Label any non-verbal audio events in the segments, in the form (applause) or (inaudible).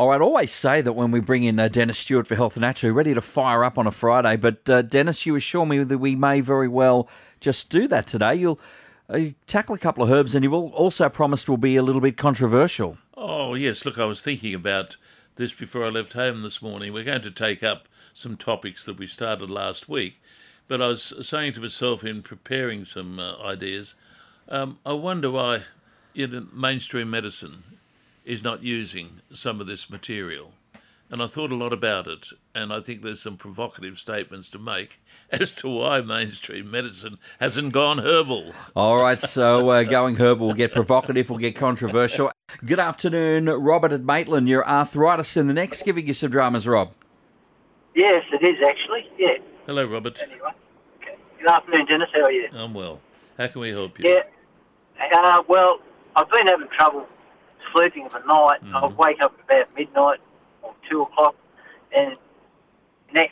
Oh, I'd always say that when we bring in uh, Dennis Stewart for Health and Naturally, ready to fire up on a Friday. But uh, Dennis, you assure me that we may very well just do that today. You'll uh, tackle a couple of herbs, and you've also promised will be a little bit controversial. Oh yes, look, I was thinking about this before I left home this morning. We're going to take up some topics that we started last week, but I was saying to myself in preparing some uh, ideas, um, I wonder why know, mainstream medicine is not using some of this material. And I thought a lot about it, and I think there's some provocative statements to make (laughs) as to why mainstream medicine hasn't gone herbal. All right, so uh, going herbal will get provocative, will get controversial. Good afternoon, Robert at Maitland. Your arthritis in the neck's giving you some dramas, Rob. Yes, it is actually. Yeah. Hello, Robert. Anyway, good afternoon, Dennis. How are you? I'm well. How can we help you? Yeah. Uh, well, I've been having trouble sleeping of a night. Mhm. I wake up about midnight or two o'clock, and neck,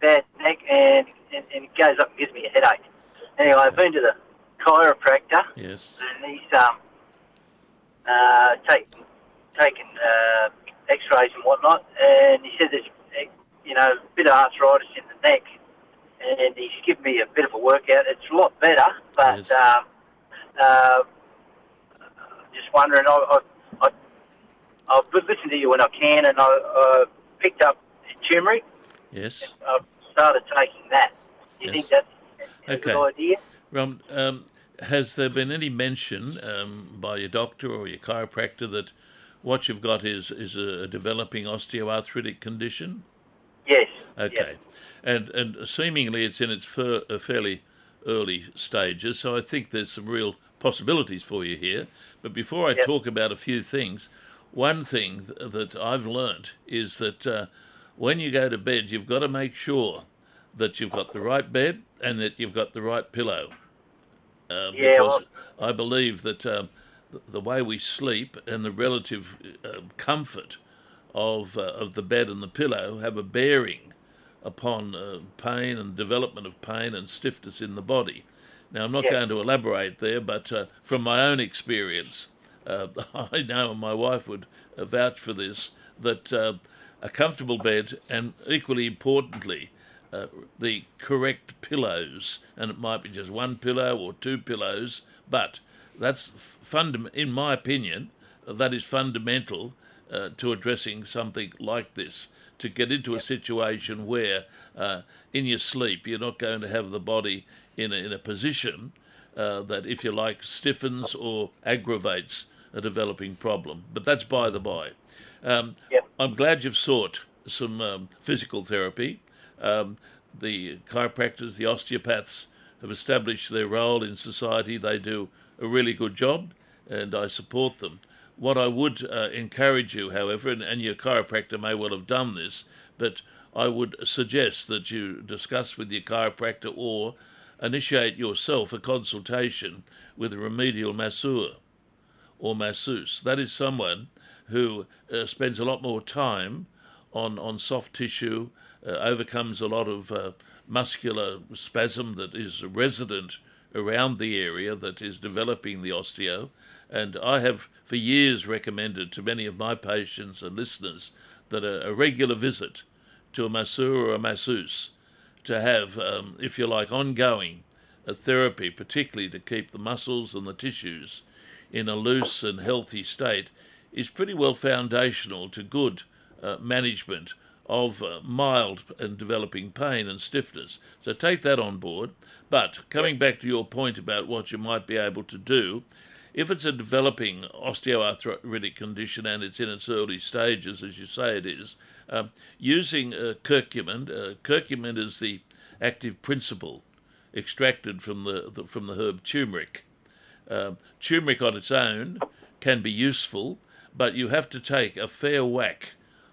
bad neck, and, and, and it goes up and gives me a headache. Anyway, I've been to the chiropractor, Yes. and he's um, uh, taken taken uh, X-rays and whatnot, and he said there's eh, you know a bit of arthritis in the neck, and he's given me a bit of a workout. It's a lot better, but Yes. um, uh, just wondering. I, I I've listened to you when I can, and I uh, picked up turmeric. Yes. I've started taking that. Do you Yes. think that's a Okay. good idea? Rob, um, has there been any mention um, by your doctor or your chiropractor that what you've got is is a, developing osteoarthritic condition? Yes. Okay, and and seemingly it's in its fir- uh, fairly early stages, so I think there's some real possibilities for you here. But before I Yep. talk about a few things, one thing that I've learnt is that uh, when you go to bed, you've got to make sure that you've got the right bed and that you've got the right pillow. Uh, Yeah, because I believe that um, the way we sleep and the relative uh, comfort of uh, of the bed and the pillow have a bearing upon uh, pain and development of pain and stiffness in the body. Now, I'm not Yeah. going to elaborate there, but uh, from my own experience, uh, (laughs) I know, and my wife would vouch for this, that uh, a comfortable bed and equally importantly, uh, the correct pillows, and it might be just one pillow or two pillows, but that's fundam- in my opinion, that is fundamental uh, to addressing something like this. To get into a situation where, uh, in your sleep, you're not going to have the body in a, in a position uh, that, if you like, stiffens or aggravates a developing problem. But that's by the by. Um, Yep. I'm glad you've sought some um, physical therapy. Um, the chiropractors, the osteopaths have established their role in society. They do a really good job, and I support them. What I would uh, encourage you, however, and, and your chiropractor may well have done this, but I would suggest that you discuss with your chiropractor or initiate yourself a consultation with a remedial masseur or masseuse. That is someone who uh, spends a lot more time on, on soft tissue, uh, overcomes a lot of uh, muscular spasm that is resident around the area that is developing the osteo. And I have for years recommended to many of my patients and listeners that a, a regular visit to a masseur or a masseuse to have, um, if you like, ongoing a therapy, particularly to keep the muscles and the tissues in a loose and healthy state, is pretty well foundational to good uh, management of uh, mild and developing pain and stiffness. So take that on board. But coming back to your point about what you might be able to do, if it's a developing osteoarthritic condition and it's in its early stages, as you say it is, um, using uh, curcumin, uh, curcumin is the active principle extracted from the, the from the herb turmeric. Um, turmeric on its own can be useful, but you have to take a fair whack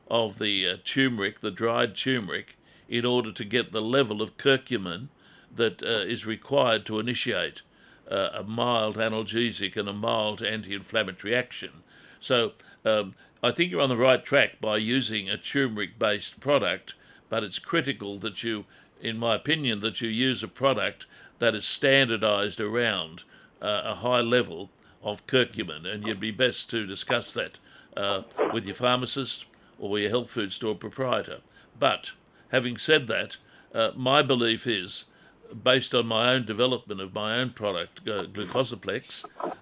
of the uh, turmeric, the dried turmeric, in order to get the level of curcumin that uh, is required to initiate uh, a mild analgesic and a mild anti-inflammatory action. So um, I think you're on the right track by using a turmeric-based product, but it's critical that you, in my opinion, that you use a product that is standardized around uh, a high level of curcumin, and you'd be best to discuss that uh, with your pharmacist or your health food store proprietor. But having said that, uh, my belief is, based on my own development of my own product, uh,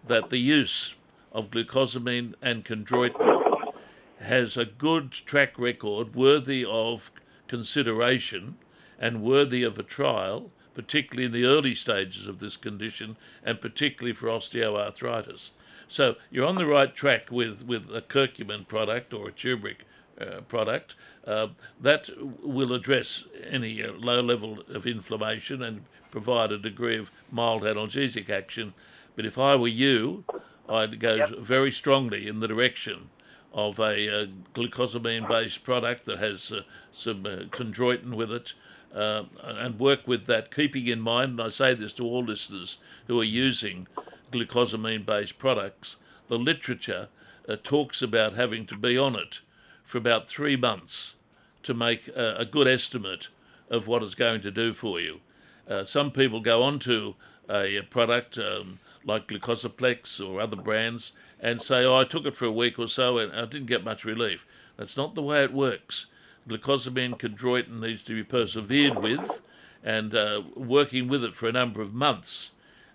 that the use of glucosamine and chondroitin has a good track record worthy of consideration and worthy of a trial, particularly in the early stages of this condition and particularly for osteoarthritis. So you're on the right track with, with a curcumin product or a turmeric uh, product uh, that will address any uh, low level of inflammation and provide a degree of mild analgesic action. But if I were you, I'd go yep. very strongly in the direction of a uh, glucosamine based product that has uh, some uh, chondroitin with it. Uh, and work with that, keeping in mind, and I say this to all listeners who are using glucosamine based products, the literature uh, talks about having to be on it for about three months to make a, good estimate of what it's going to do for you. Uh, some people go on to a, a product um, like Glucosaplex or other brands and say, oh, I took it for a week or so and I didn't get much relief. That's not the way it works. Glucosamine chondroitin needs to be persevered with and uh, working with it for a number of months.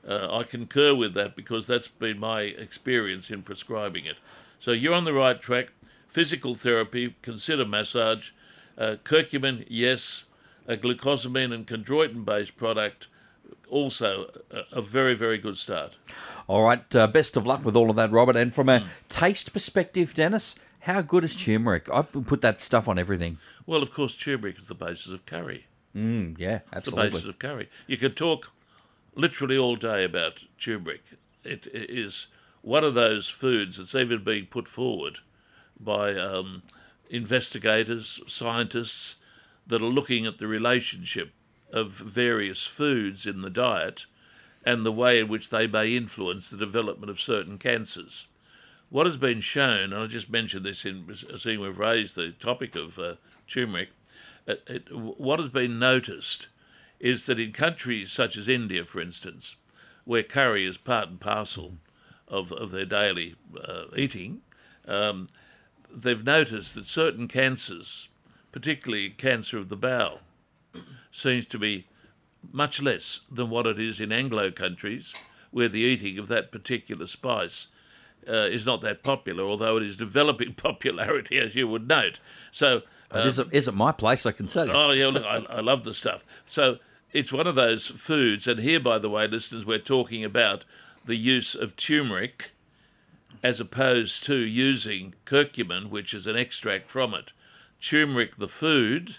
Uh, I concur with that because that's been my experience in prescribing it. So you're on the right track. Physical therapy, consider massage. Uh, curcumin, yes. A glucosamine and chondroitin based product, also a, a, very, very good start. All right. Uh, best of luck with all of that, Robert. And from a mm. taste perspective, Dennis, how good is turmeric? I put that stuff on everything. Well, of course, turmeric is the basis of curry. Mm, yeah, absolutely. the basis of curry. You could talk literally all day about turmeric. It, it is one of those foods that's even being put forward by um, investigators, scientists that are looking at the relationship of various foods in the diet and the way in which they may influence the development of certain cancers. What has been shown, and I just mentioned this in seeing we've raised the topic of uh, turmeric, it, uh, it, what has been noticed is that in countries such as India, for instance, where curry is part and parcel of, of their daily uh, eating, um, they've noticed that certain cancers, particularly cancer of the bowel, seems to be much less than what it is in Anglo countries, where the eating of that particular spice uh, is not that popular, although it is developing (laughs) popularity, as you would note. So, is, it, is it my place? I can tell you. Oh yeah, look, I, I love the stuff. So it's one of those foods, and here, by the way, listeners, we're talking about the use of turmeric as opposed to using curcumin, which is an extract from it. Turmeric, the food,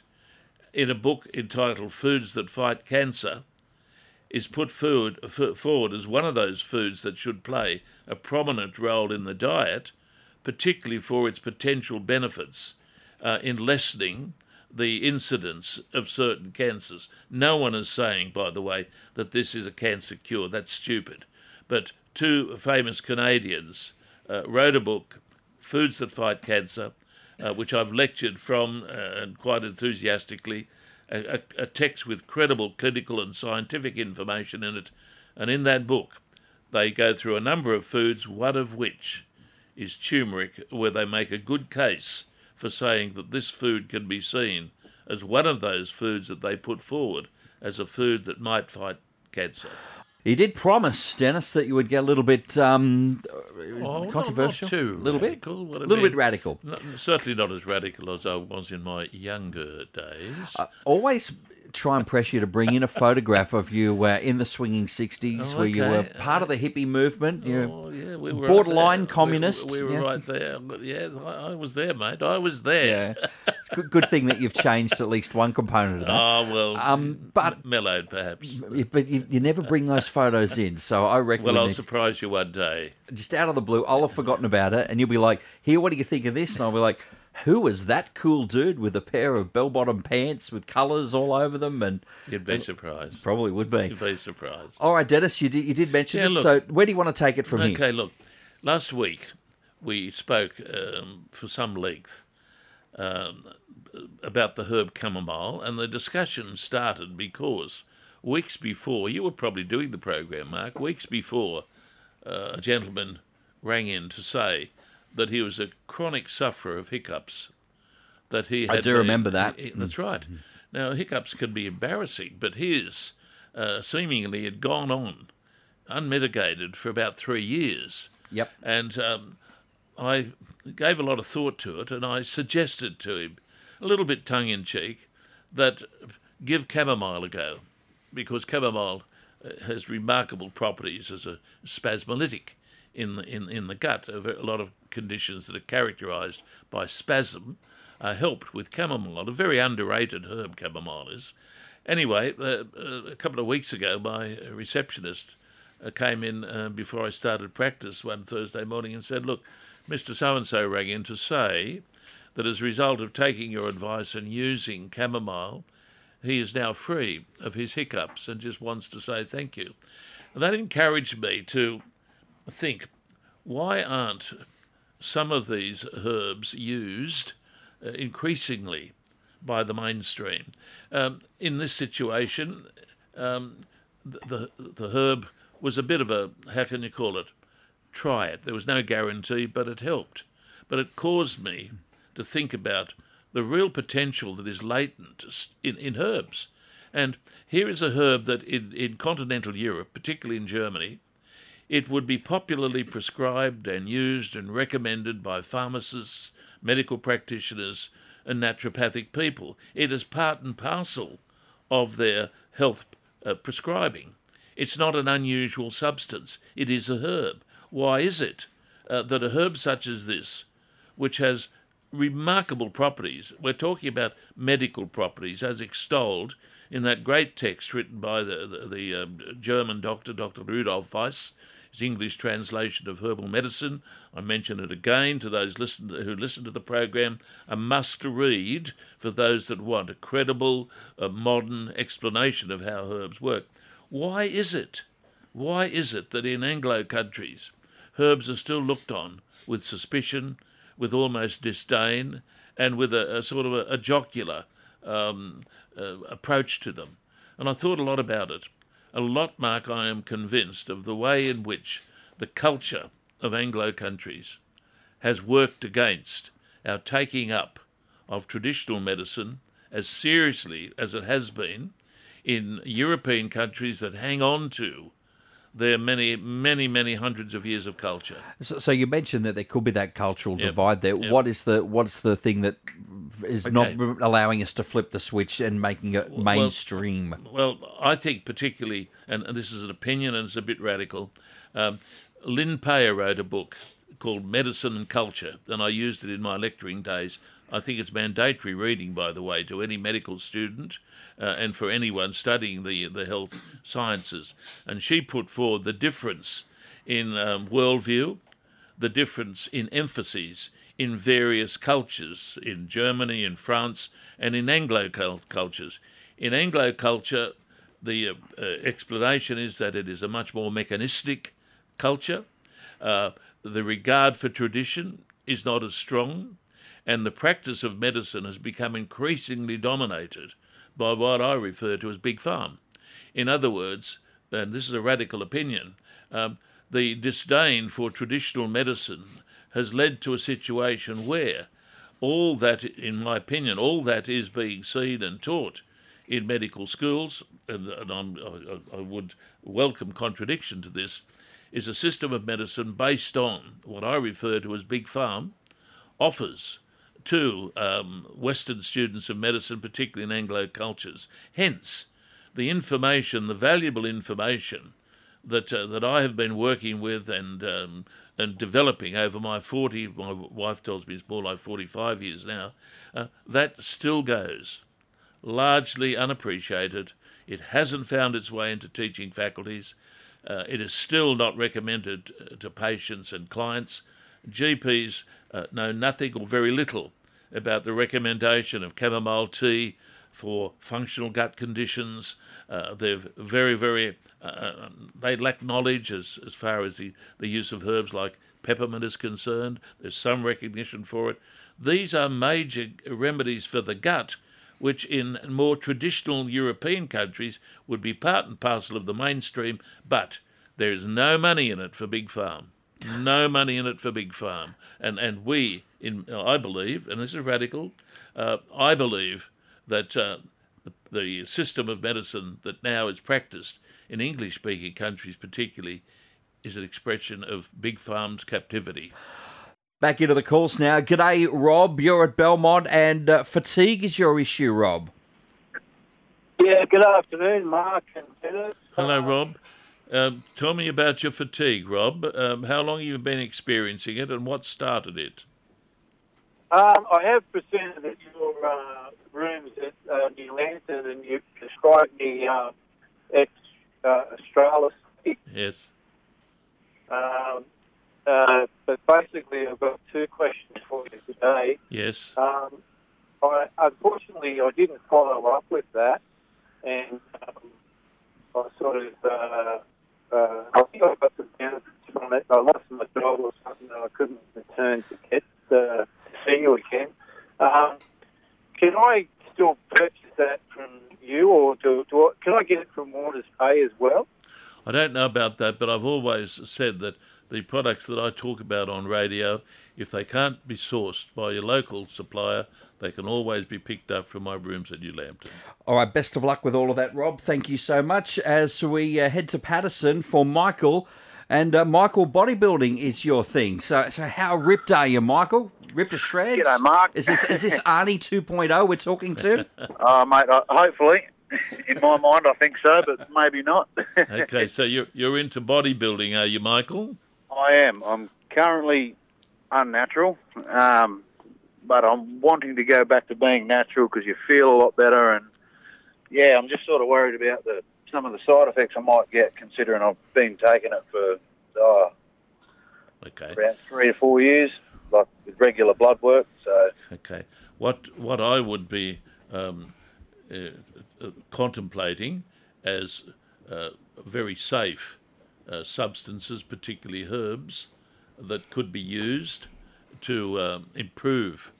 in a book entitled Foods That Fight Cancer, is put forward, forward as one of those foods that should play a prominent role in the diet, particularly for its potential benefits uh, in lessening the incidence of certain cancers. No one is saying, by the way, that this is a cancer cure. That's stupid. But two famous Canadians uh, wrote a book, Foods That Fight Cancer, uh, which I've lectured from uh, and quite enthusiastically, a, a, text with credible clinical and scientific information in it. And in that book, they go through a number of foods, one of which is turmeric, where they make a good case for saying that this food can be seen as one of those foods that they put forward as a food that might fight cancer. You did promise, Dennis, that you would get a little bit um, oh, controversial. Not, not too a little radical, bit, a little bit radical. certainly not as radical as I was in my younger days. Uh, always try and press you to bring in a photograph of you uh, in the swinging 60s oh, where you were part of the hippie movement. You oh, yeah, we were borderline right communist. We, we were yeah. right there. Yeah, I, I, was there, mate. I was there. Yeah. (laughs) Good, good thing that you've changed at least one component of that. Oh, well, um, but mellowed perhaps. But you, you, never bring those photos in, so I reckon. Well, I'll surprise you one day. Just out of the blue, I'll have forgotten about it, and you'll be like, here, what do you think of this? And I'll be like, who was that cool dude with a pair of bell-bottom pants with colours all over them? And you'd be surprised. Probably would be. You'd be surprised. All right, Dennis, you did, you did mention yeah, it. Look, so where do you want to take it from okay, here? Okay, look, last week we spoke um, for some length um, about the herb chamomile, and the discussion started because weeks before you were probably doing the program, Mark. Weeks before, uh, a gentleman rang in to say that he was a chronic sufferer of hiccups that he I had. do remember that. Mm. he- that's right. Now, hiccups can be embarrassing, but his uh, seemingly had gone on unmitigated for about three years. Yep. And um, I gave a lot of thought to it, and I suggested to him, a little bit tongue in cheek, that give chamomile a go, because chamomile uh, has remarkable properties as a spasmolytic in the, in, in the gut. A lot of conditions that are characterized by spasm are helped with chamomile, a very underrated herb, chamomile is. Anyway, uh, uh, a couple of weeks ago, my receptionist uh, came in uh, before I started practice one Thursday morning and said, Look, Mr. So and so rang in to say that as a result of taking your advice and using chamomile, he is now free of his hiccups and just wants to say thank you. And that encouraged me to think why aren't some of these herbs used uh, increasingly by the mainstream? Um, in this situation, um, the, the the herb was a bit of a how can you call it? Try it. There was no guarantee, but it helped. But it caused me to think about the real potential that is latent in, in herbs. And here is a herb that in, in continental Europe, particularly in Germany, it would be popularly prescribed and used and recommended by pharmacists, medical practitioners, and naturopathic people. It is part and parcel of their health uh, prescribing. It's not an unusual substance, it is a herb. Why is it uh, that a herb such as this, which has remarkable properties, we're talking about medical properties as extolled in that great text written by the, the, the um, German doctor, Dr. Rudolf Weiss, his English translation of herbal medicine. I mention it again to those listen, who listen to the program. A must read for those that want a credible, uh, modern explanation of how herbs work. Why is it? Why is it that in Anglo countries, herbs are still looked on with suspicion, with almost disdain, and with a, a sort of a, a jocular um, uh, approach to them? And I thought a lot about it. A lot, Mark, I am convinced of the way in which the culture of Anglo countries has worked against our taking up of traditional medicine as seriously as it has been in European countries that hang on to their many, many, many hundreds of years of culture. So, so you mentioned that there could be that cultural Yep. divide there. Yep. What is the what's the thing that is not Okay. r- allowing us to flip the switch and making it mainstream? Well, I think particularly, and, and this is an opinion and it's a bit radical. Um, Lynn Payer wrote a book called Medicine and Culture, and I used it in my lecturing days. I think it's mandatory reading, by the way, to any medical student uh, and for anyone studying the, the health sciences. And she put forward the difference in um, worldview, the difference in emphases in various cultures, in Germany, in France, and in Anglo cultures. In Anglo culture, the uh, uh, explanation is that it is a much more mechanistic culture. Uh, the regard for tradition is not as strong, and the practice of medicine has become increasingly dominated by what I refer to as big farm. In other words, and this is a radical opinion, um, the disdain for traditional medicine has led to a situation where all that, in my opinion, all that is being seen and taught in medical schools, and, and I, I would welcome contradiction to this, is a system of medicine based on what I refer to as big farm offers to um, Western students of medicine, particularly in Anglo cultures. Hence, the information, the valuable information that uh, that I have been working with and um, and developing over my forty. My wife tells me it's more like forty-five years now. Uh, that still goes, largely unappreciated. It hasn't found its way into teaching faculties. Uh, it is still not recommended uh, to patients and clients. GPs uh, know nothing or very little about the recommendation of chamomile tea for functional gut conditions. Uh, they're very, very, uh, they lack knowledge as, as far as the, the use of herbs like peppermint is concerned. There's some recognition for it. These are major remedies for the gut, which in more traditional European countries would be part and parcel of the mainstream, but there is no money in it for big farm. No money in it for big farm. And, and we in I believe, and this is radical, uh, I believe that uh, the, the system of medicine that now is practiced in English speaking countries, particularly, is an expression of big farm's captivity. Back into the calls now. G'day, Rob. You're at Belmont, and uh, fatigue is your issue, Rob. Yeah, good afternoon, Mark and Dennis. Hello, Uh, Rob. Um, tell me about your fatigue, Rob. Um, how long have you been experiencing it, and what started it? Um, I have presented at your uh, rooms at uh, New Lambton, and you prescribed me uh, ex uh, Australis. Yes. Um, uh, but basically, I've got two questions for you today. Yes. Um, I, unfortunately, I didn't follow up with that, and um, I sort of, uh, uh, I think I got some benefits from it. I lost my job or something, and I couldn't return to get uh, to see you again. Um, can I still purchase that from you, or do, do I, can I get it from Waters Pay as well? I don't know about that, but I've always said that the products that I talk about on radio, if they can't be sourced by your local supplier, they can always be picked up from my rooms at New Lambton. All right, best of luck with all of that, Rob. Thank you so much. As we uh, head to Paterson for Michael, and uh, Michael, bodybuilding is your thing. So, so how ripped are you, Michael? Ripped to shreds? G'day, Mark. Is this is this (laughs) Arnie 2.0 we're talking to? Oh, (laughs) mate, uh, hopefully. In my mind, I think so, but maybe not. (laughs) Okay, so you're you're into bodybuilding, are you, Michael? I am. I'm currently unnatural, um, but I'm wanting to go back to being natural because you feel a lot better. And yeah, I'm just sort of worried about the some of the side effects I might get, considering I've been taking it for oh, Okay. about three or four years, like with regular blood work. So Okay. What what I would be um, uh, uh, contemplating as uh, very safe uh, substances, particularly herbs, that could be used to um, improve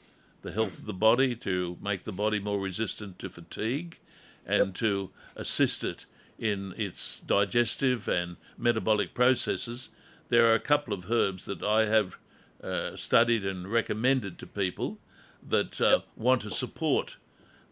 the health of the body, to make the body more resistant to fatigue, and to assist it in its digestive and metabolic processes. There are a couple of herbs that I have uh, studied and recommended to people that uh, want to support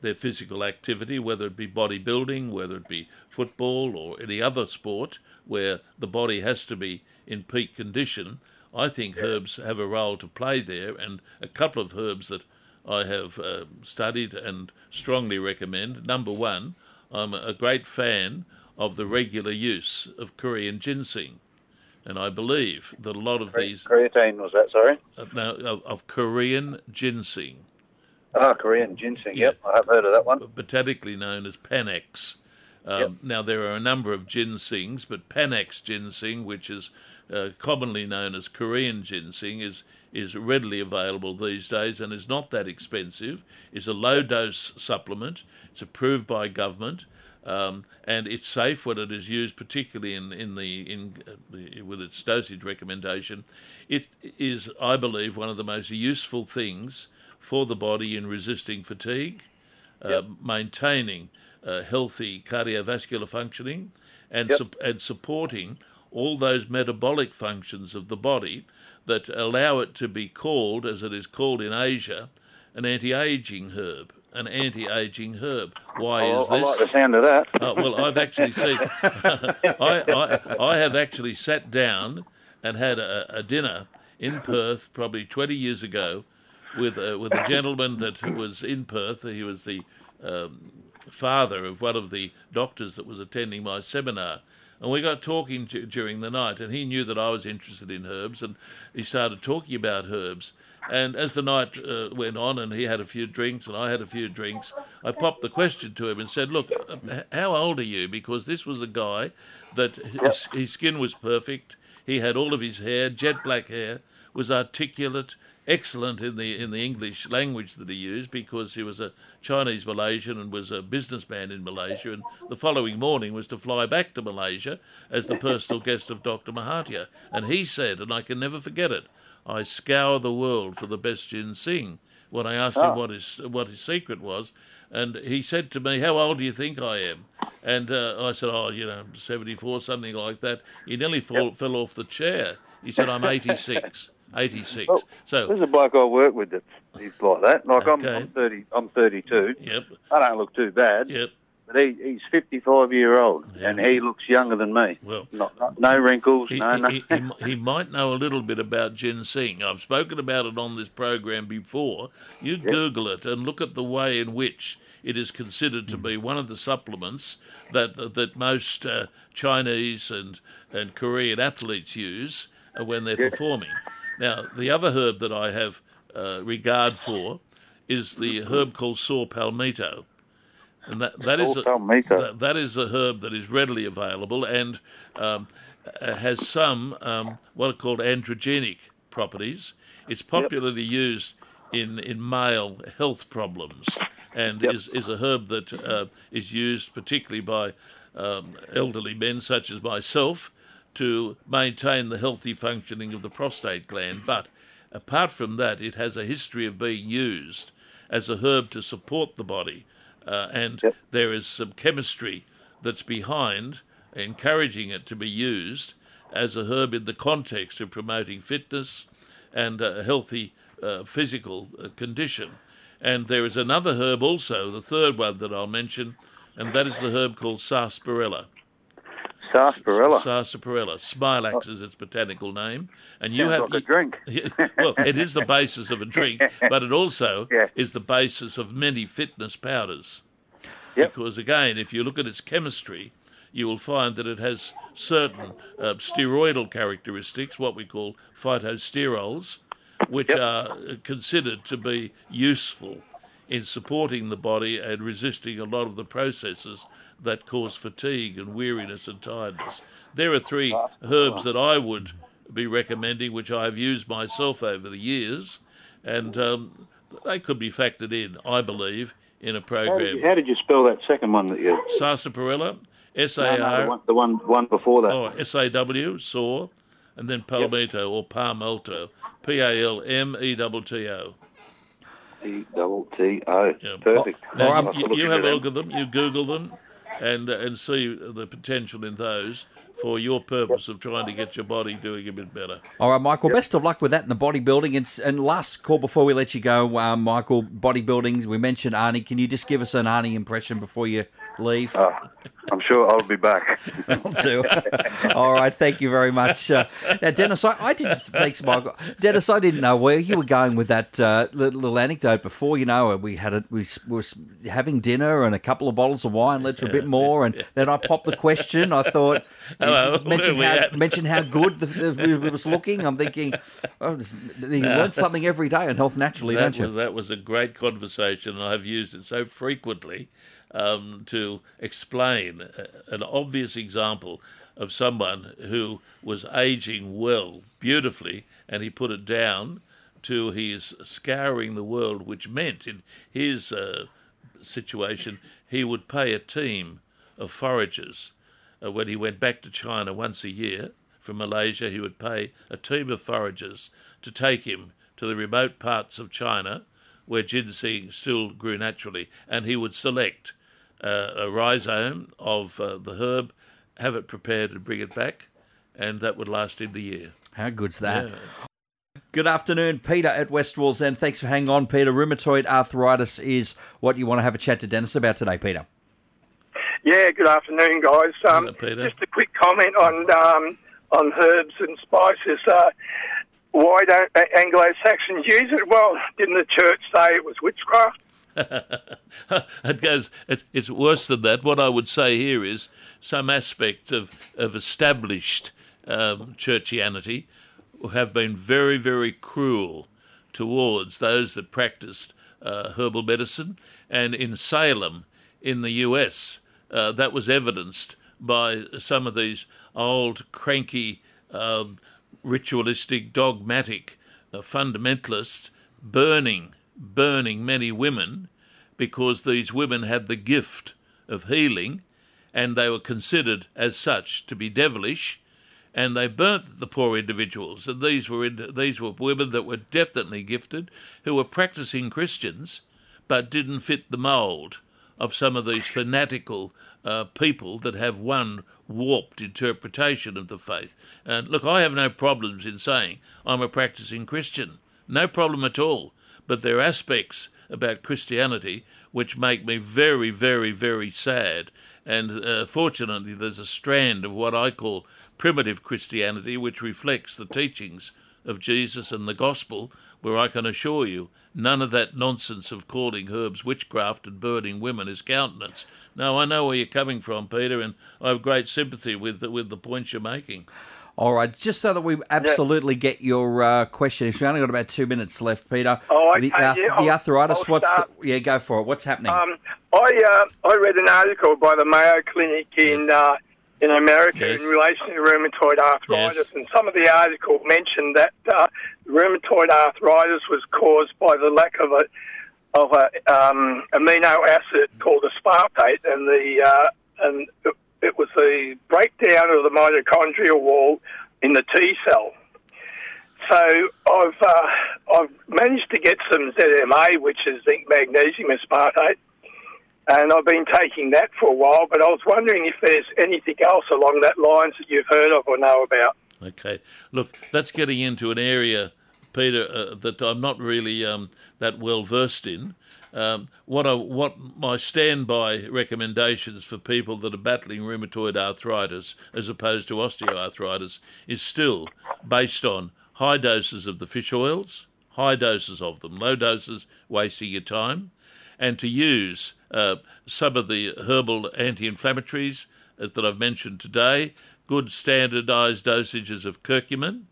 their physical activity, whether it be bodybuilding, whether it be football or any other sport where the body has to be in peak condition. I think herbs have a role to play there, and a couple of herbs that I have uh, studied and strongly recommend. Number one, I'm a great fan of the regular use of Korean ginseng. And I believe that a lot of these creatine was that? Sorry. uh, now, of, of Korean ginseng, Oh, Korean ginseng. Yep, I have heard of that one. botanically known as Panax. Um, Yep. Now, there are a number of ginsengs, but Panax ginseng, which is uh, commonly known as Korean ginseng, is, is readily available these days and is not that expensive. It's a low dose supplement, it's approved by government. Um, and it's safe when it is used, particularly in in the in uh, the, with its dosage recommendation. It is, I believe, one of the most useful things for the body in resisting fatigue, uh, maintaining uh, healthy cardiovascular functioning, and Yep. sup- and supporting all those metabolic functions of the body that allow it to be called, as it is called in Asia, an anti-aging herb. An anti-aging herb. Why I, is I this? like the sound of that. Uh, well, I've actually seen. (laughs) I, I, I have actually sat down and had a, a dinner in Perth probably 20 years ago with a, with a gentleman that was in Perth. He was the um, father of one of the doctors that was attending my seminar. And we got talking d- during the night, and he knew that I was interested in herbs, and he started talking about herbs. And as the night uh, went on, and he had a few drinks, and I had a few drinks, I popped the question to him and said, "Look, uh, how old are you?" Because this was a guy that his, his skin was perfect. He had all of his hair, jet black hair, was articulate, excellent in the in the English language that he used because he was a Chinese Malaysian and was a businessman in Malaysia. And the following morning was to fly back to Malaysia as the personal guest of Dr. Mahathir. And he said, and I can never forget it, I scour the world for the best ginseng. When I asked him what his what his secret was, and he said to me, "How old do you think I am?" And uh, I said, "Oh, you know, seventy-four, something like that." He nearly fall, fell off the chair. He said, "I'm 86." 86. Well, so, There's a bloke I work with that's he's like that. Like I'm, I'm 30, I'm 32. yep, I don't look too bad, yep. but he, he's 55 year old, Yeah. and he looks younger than me. Well, Not, not no wrinkles, He, no, he, he, he might know a little bit about ginseng. I've spoken about it on this program before. You Google it and look at the way in which it is considered to be one of the supplements that that, that most uh, Chinese and, and Korean athletes use when they're performing. Now, the other herb that I have uh, regard for is the herb called saw palmetto. And that, that is a, that- that is a herb that is readily available and um, uh, has some um, what are called androgenic properties. It's popularly used in, in male health problems and Yep. is, is a herb that uh, is used particularly by um, elderly men such as myself to maintain the healthy functioning of the prostate gland. But apart from that, it has a history of being used as a herb to support the body. Uh, and Yep. there is some chemistry that's behind encouraging it to be used as a herb in the context of promoting fitness and a healthy uh, physical uh, condition. And there is another herb also, the third one that I'll mention, and that is the herb called sarsaparilla. Sarsaparilla. Sarsaparilla. Smilax is its botanical name. And you Sounds have like a drink. (laughs) well, it is the basis of a drink, (laughs) but it also Yeah. is the basis of many fitness powders. Yep. Because again, if you look at its chemistry, you will find that it has certain uh, steroidal characteristics, what we call phytosterols, which Yep. are considered to be useful in supporting the body and resisting a lot of the processes that cause fatigue and weariness and tiredness. There are three herbs that I would be recommending, which I have used myself over the years, and um, they could be factored in, I believe, in a How did, program. you, how did you spell that second one that you? Sarsaparilla, S No, no, the one, the one, one before that. oh, S A W, saw, and then palmetto or palmetto, P A L M E T T O. Double T O. Yeah. Perfect. Now, I'll you, have to you, look you into have a them. look at them, you Google them, and uh, and see the potential in those for your purpose of trying to get your body doing a bit better. All right, Michael. Best of luck with that in the bodybuilding. And, and last call before we let you go, um, Michael. Bodybuilding. We mentioned Arnie. Can you just give us an Arnie impression before you leave? Oh, I'm sure I'll be back. (laughs) I'll do. All right, thank you very much. Uh, now, Dennis, I, I didn't. Thanks, Michael. Dennis, I didn't know where you were going with that uh, little, little anecdote before. You know, we had a, we were having dinner and a couple of bottles of wine led to a bit more, and then I popped the question. I thought, (laughs) Hello, mention how we at? mention how good the, the, it was looking. I'm thinking, oh, this- you learn something every day on Health Naturally, that don't you? Was, that was a great conversation, I've used it so frequently um, to explain an obvious example of someone who was aging well, beautifully, and he put it down to his scouring the world, which meant in his uh, situation he would pay a team of foragers. Uh, when he went back to China once a year from Malaysia, he would pay a team of foragers to take him to the remote parts of China where ginseng still grew naturally, and he would select uh, a rhizome of uh, the herb, have it prepared, and bring it back, and that would last him the year. How good's that? Yeah. Good afternoon, Peter at West Wallsend. Thanks for hanging on, Peter. Rheumatoid arthritis is what you want to have a chat to Dennis about today, Peter. Yeah, good afternoon, guys. Um, Hello, Peter. Just a quick comment on um, on herbs and spices. Uh, why don't Anglo-Saxons use it? Well, didn't the church say it was witchcraft? (laughs) it goes. It, it's worse than that. What I would say here is some aspect of of established um, churchianity have been very, very cruel towards those that practiced uh, herbal medicine, and in Salem, in the U.S., uh, that was evidenced by some of these old, cranky, um, ritualistic, dogmatic uh, fundamentalists burning, burning many women because these women had the gift of healing and they were considered as such to be devilish and they burnt the poor individuals. And these were in, these were women that were definitely gifted who were practicing Christians but didn't fit the mold of some of these fanatical uh, people that have one warped interpretation of the faith. And look, I have no problems in saying I'm a practicing Christian. No problem at all. But there are aspects about Christianity which make me very, very, very sad. And uh, fortunately, there's a strand of what I call primitive Christianity which reflects the teachings of Jesus and the gospel, where I can assure you none of that nonsense of calling herbs witchcraft and burning women is countenance. Now, I know where you're coming from, Peter, and I have great sympathy with the, with the points you're making. All right, just so that we absolutely yeah. get your uh, question. If you only got about two minutes left, Peter. Oh, okay. The, uh, yeah, the arthritis. I'll what's start. yeah? Go for it. What's happening? Um, I uh, I read an article by the Mayo Clinic in Yes. uh, in America Yes. in relation to rheumatoid arthritis, Yes. and some of the article mentioned that uh, rheumatoid arthritis was caused by the lack of a of a um, amino acid called aspartate, and the uh, and it, was the breakdown of the mitochondrial wall in the T cell. So I've uh, I've managed to get some ZMA, which is zinc magnesium aspartate, and I've been taking that for a while. But I was wondering if there's anything else along that lines that you've heard of or know about. Okay. Look, that's getting into an area, Peter, uh, that I'm not really um, that well versed in. Um, what I, what my standby recommendations for people that are battling rheumatoid arthritis as opposed to osteoarthritis is still based on high doses of the fish oils, high doses of them, low doses wasting your time, and to use uh, some of the herbal anti-inflammatories uh, that I've mentioned today, good standardised dosages of curcumin,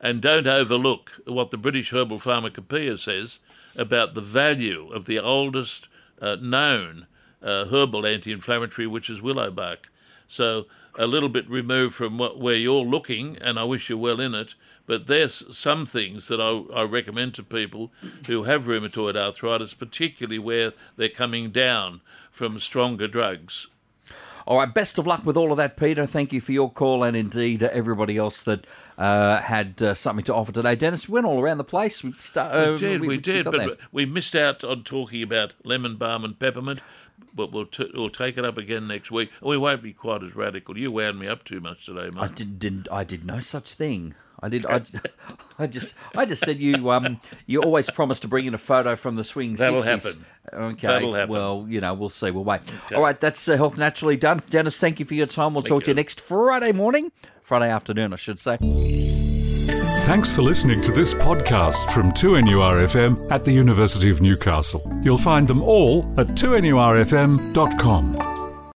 and don't overlook what the British Herbal Pharmacopoeia says about the value of the oldest uh, known uh, herbal anti-inflammatory, which is willow bark. So a little bit removed from what, where you're looking, and I wish you well in it. But there's some things that I, I recommend to people who have rheumatoid arthritis, particularly where they're coming down from stronger drugs. All right, best of luck with all of that, Peter. Thank you for your call, and indeed everybody else that uh, had uh, something to offer today. Dennis, we went all around the place. We, start, uh, We did, we, did, got but there. we missed out on talking about lemon balm and peppermint. But we'll t- we'll take it up again next week. We won't be quite as radical. You wound me up too much today, I mate. did, didn't. I did no such thing. I did. I, (laughs) I just. I just said you. Um. You always promise to bring in a photo from the swing. That'll 60s. happen. Okay. That'll happen. Well, you know, we'll see. We'll wait. All right. That's uh, health naturally done. Dennis, thank you for your time. We'll talk to you you. next Friday morning, Friday afternoon, I should say. Thanks for listening to this podcast from 2NURFM at the University of Newcastle. You'll find them all at 2NURFM.com.